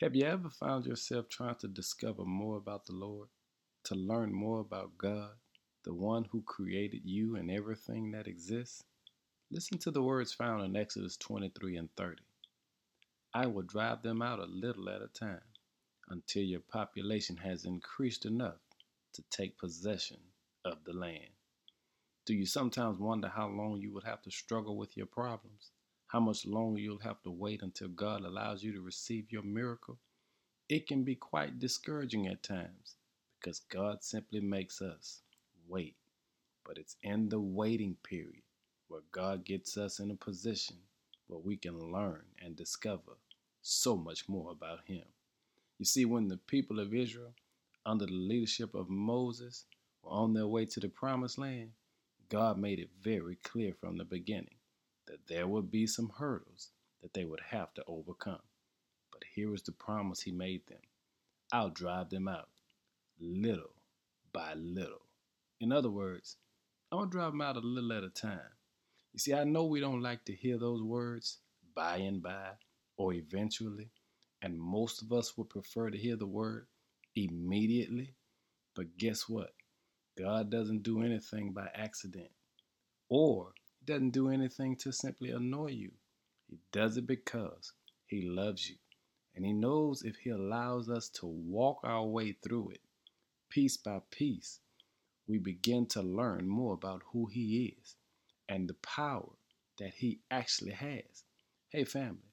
Have you ever found yourself trying to discover more about the Lord, to learn more about God, the one who created you and everything that exists? Listen to the words found in Exodus 23 and 30. I will drive them out a little at a time until your population has increased enough to take possession of the land. Do you sometimes wonder how long you would have to struggle with your problems? How much longer you'll have to wait until God allows you to receive your miracle? It can be quite discouraging at times because God simply makes us wait. But it's in the waiting period where God gets us in a position where we can learn and discover so much more about Him. You see, when the people of Israel, under the leadership of Moses, were on their way to the promised land, God made it very clear from the beginning that there would be some hurdles that they would have to overcome. But here is the promise He made them I'll drive them out little by little. In other words, to drive them out a little at a time. You see, I know we don't like to hear those words by and by or eventually, and most of us would prefer to hear the word immediately. But guess what? God doesn't do anything by accident, or doesn't do anything to simply annoy you. He does it because He loves you. And He knows if He allows us to walk our way through it, piece by piece, we begin to learn more about who He is and the power that He actually has. Hey, family,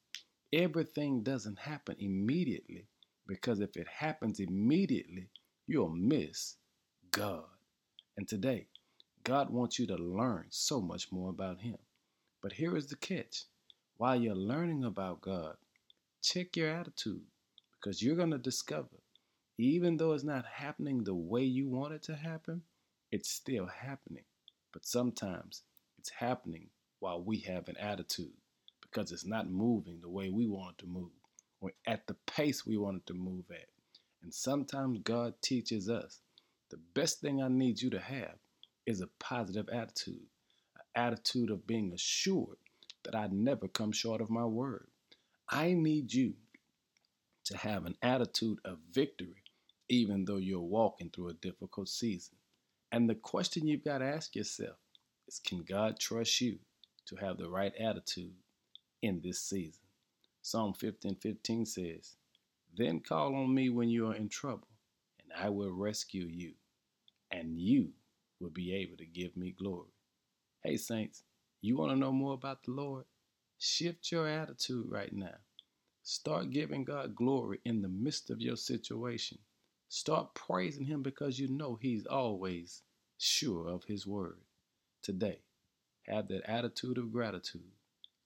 everything doesn't happen immediately because if it happens immediately, you'll miss God. And today, God wants you to learn so much more about Him. But here is the catch while you're learning about God, check your attitude because you're going to discover, even though it's not happening the way you want it to happen, it's still happening. But sometimes it's happening while we have an attitude because it's not moving the way we want it to move or at the pace we want it to move at. And sometimes God teaches us the best thing I need you to have is a positive attitude, an attitude of being assured that I never come short of my word. I need you to have an attitude of victory, even though you're walking through a difficult season. And the question you've got to ask yourself is can God trust you to have the right attitude in this season? Psalm 15 15 says, Then call on me when you are in trouble, and I will rescue you, and you will be able to give me glory. Hey, Saints, you want to know more about the Lord? Shift your attitude right now. Start giving God glory in the midst of your situation. Start praising Him because you know He's always sure of His word. Today, have that attitude of gratitude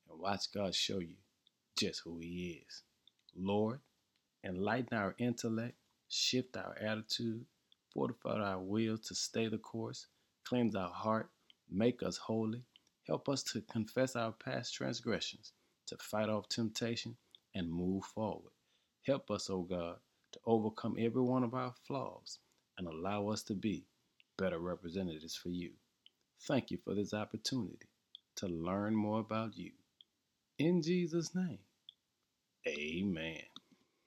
and watch God show you just who He is. Lord, enlighten our intellect, shift our attitude, fortify our will to stay the course, cleanse our heart, make us holy, help us to confess our past transgressions, to fight off temptation, and move forward. Help us, O oh God, to overcome every one of our flaws and allow us to be better representatives for you. Thank you for this opportunity to learn more about you. In Jesus' name, amen.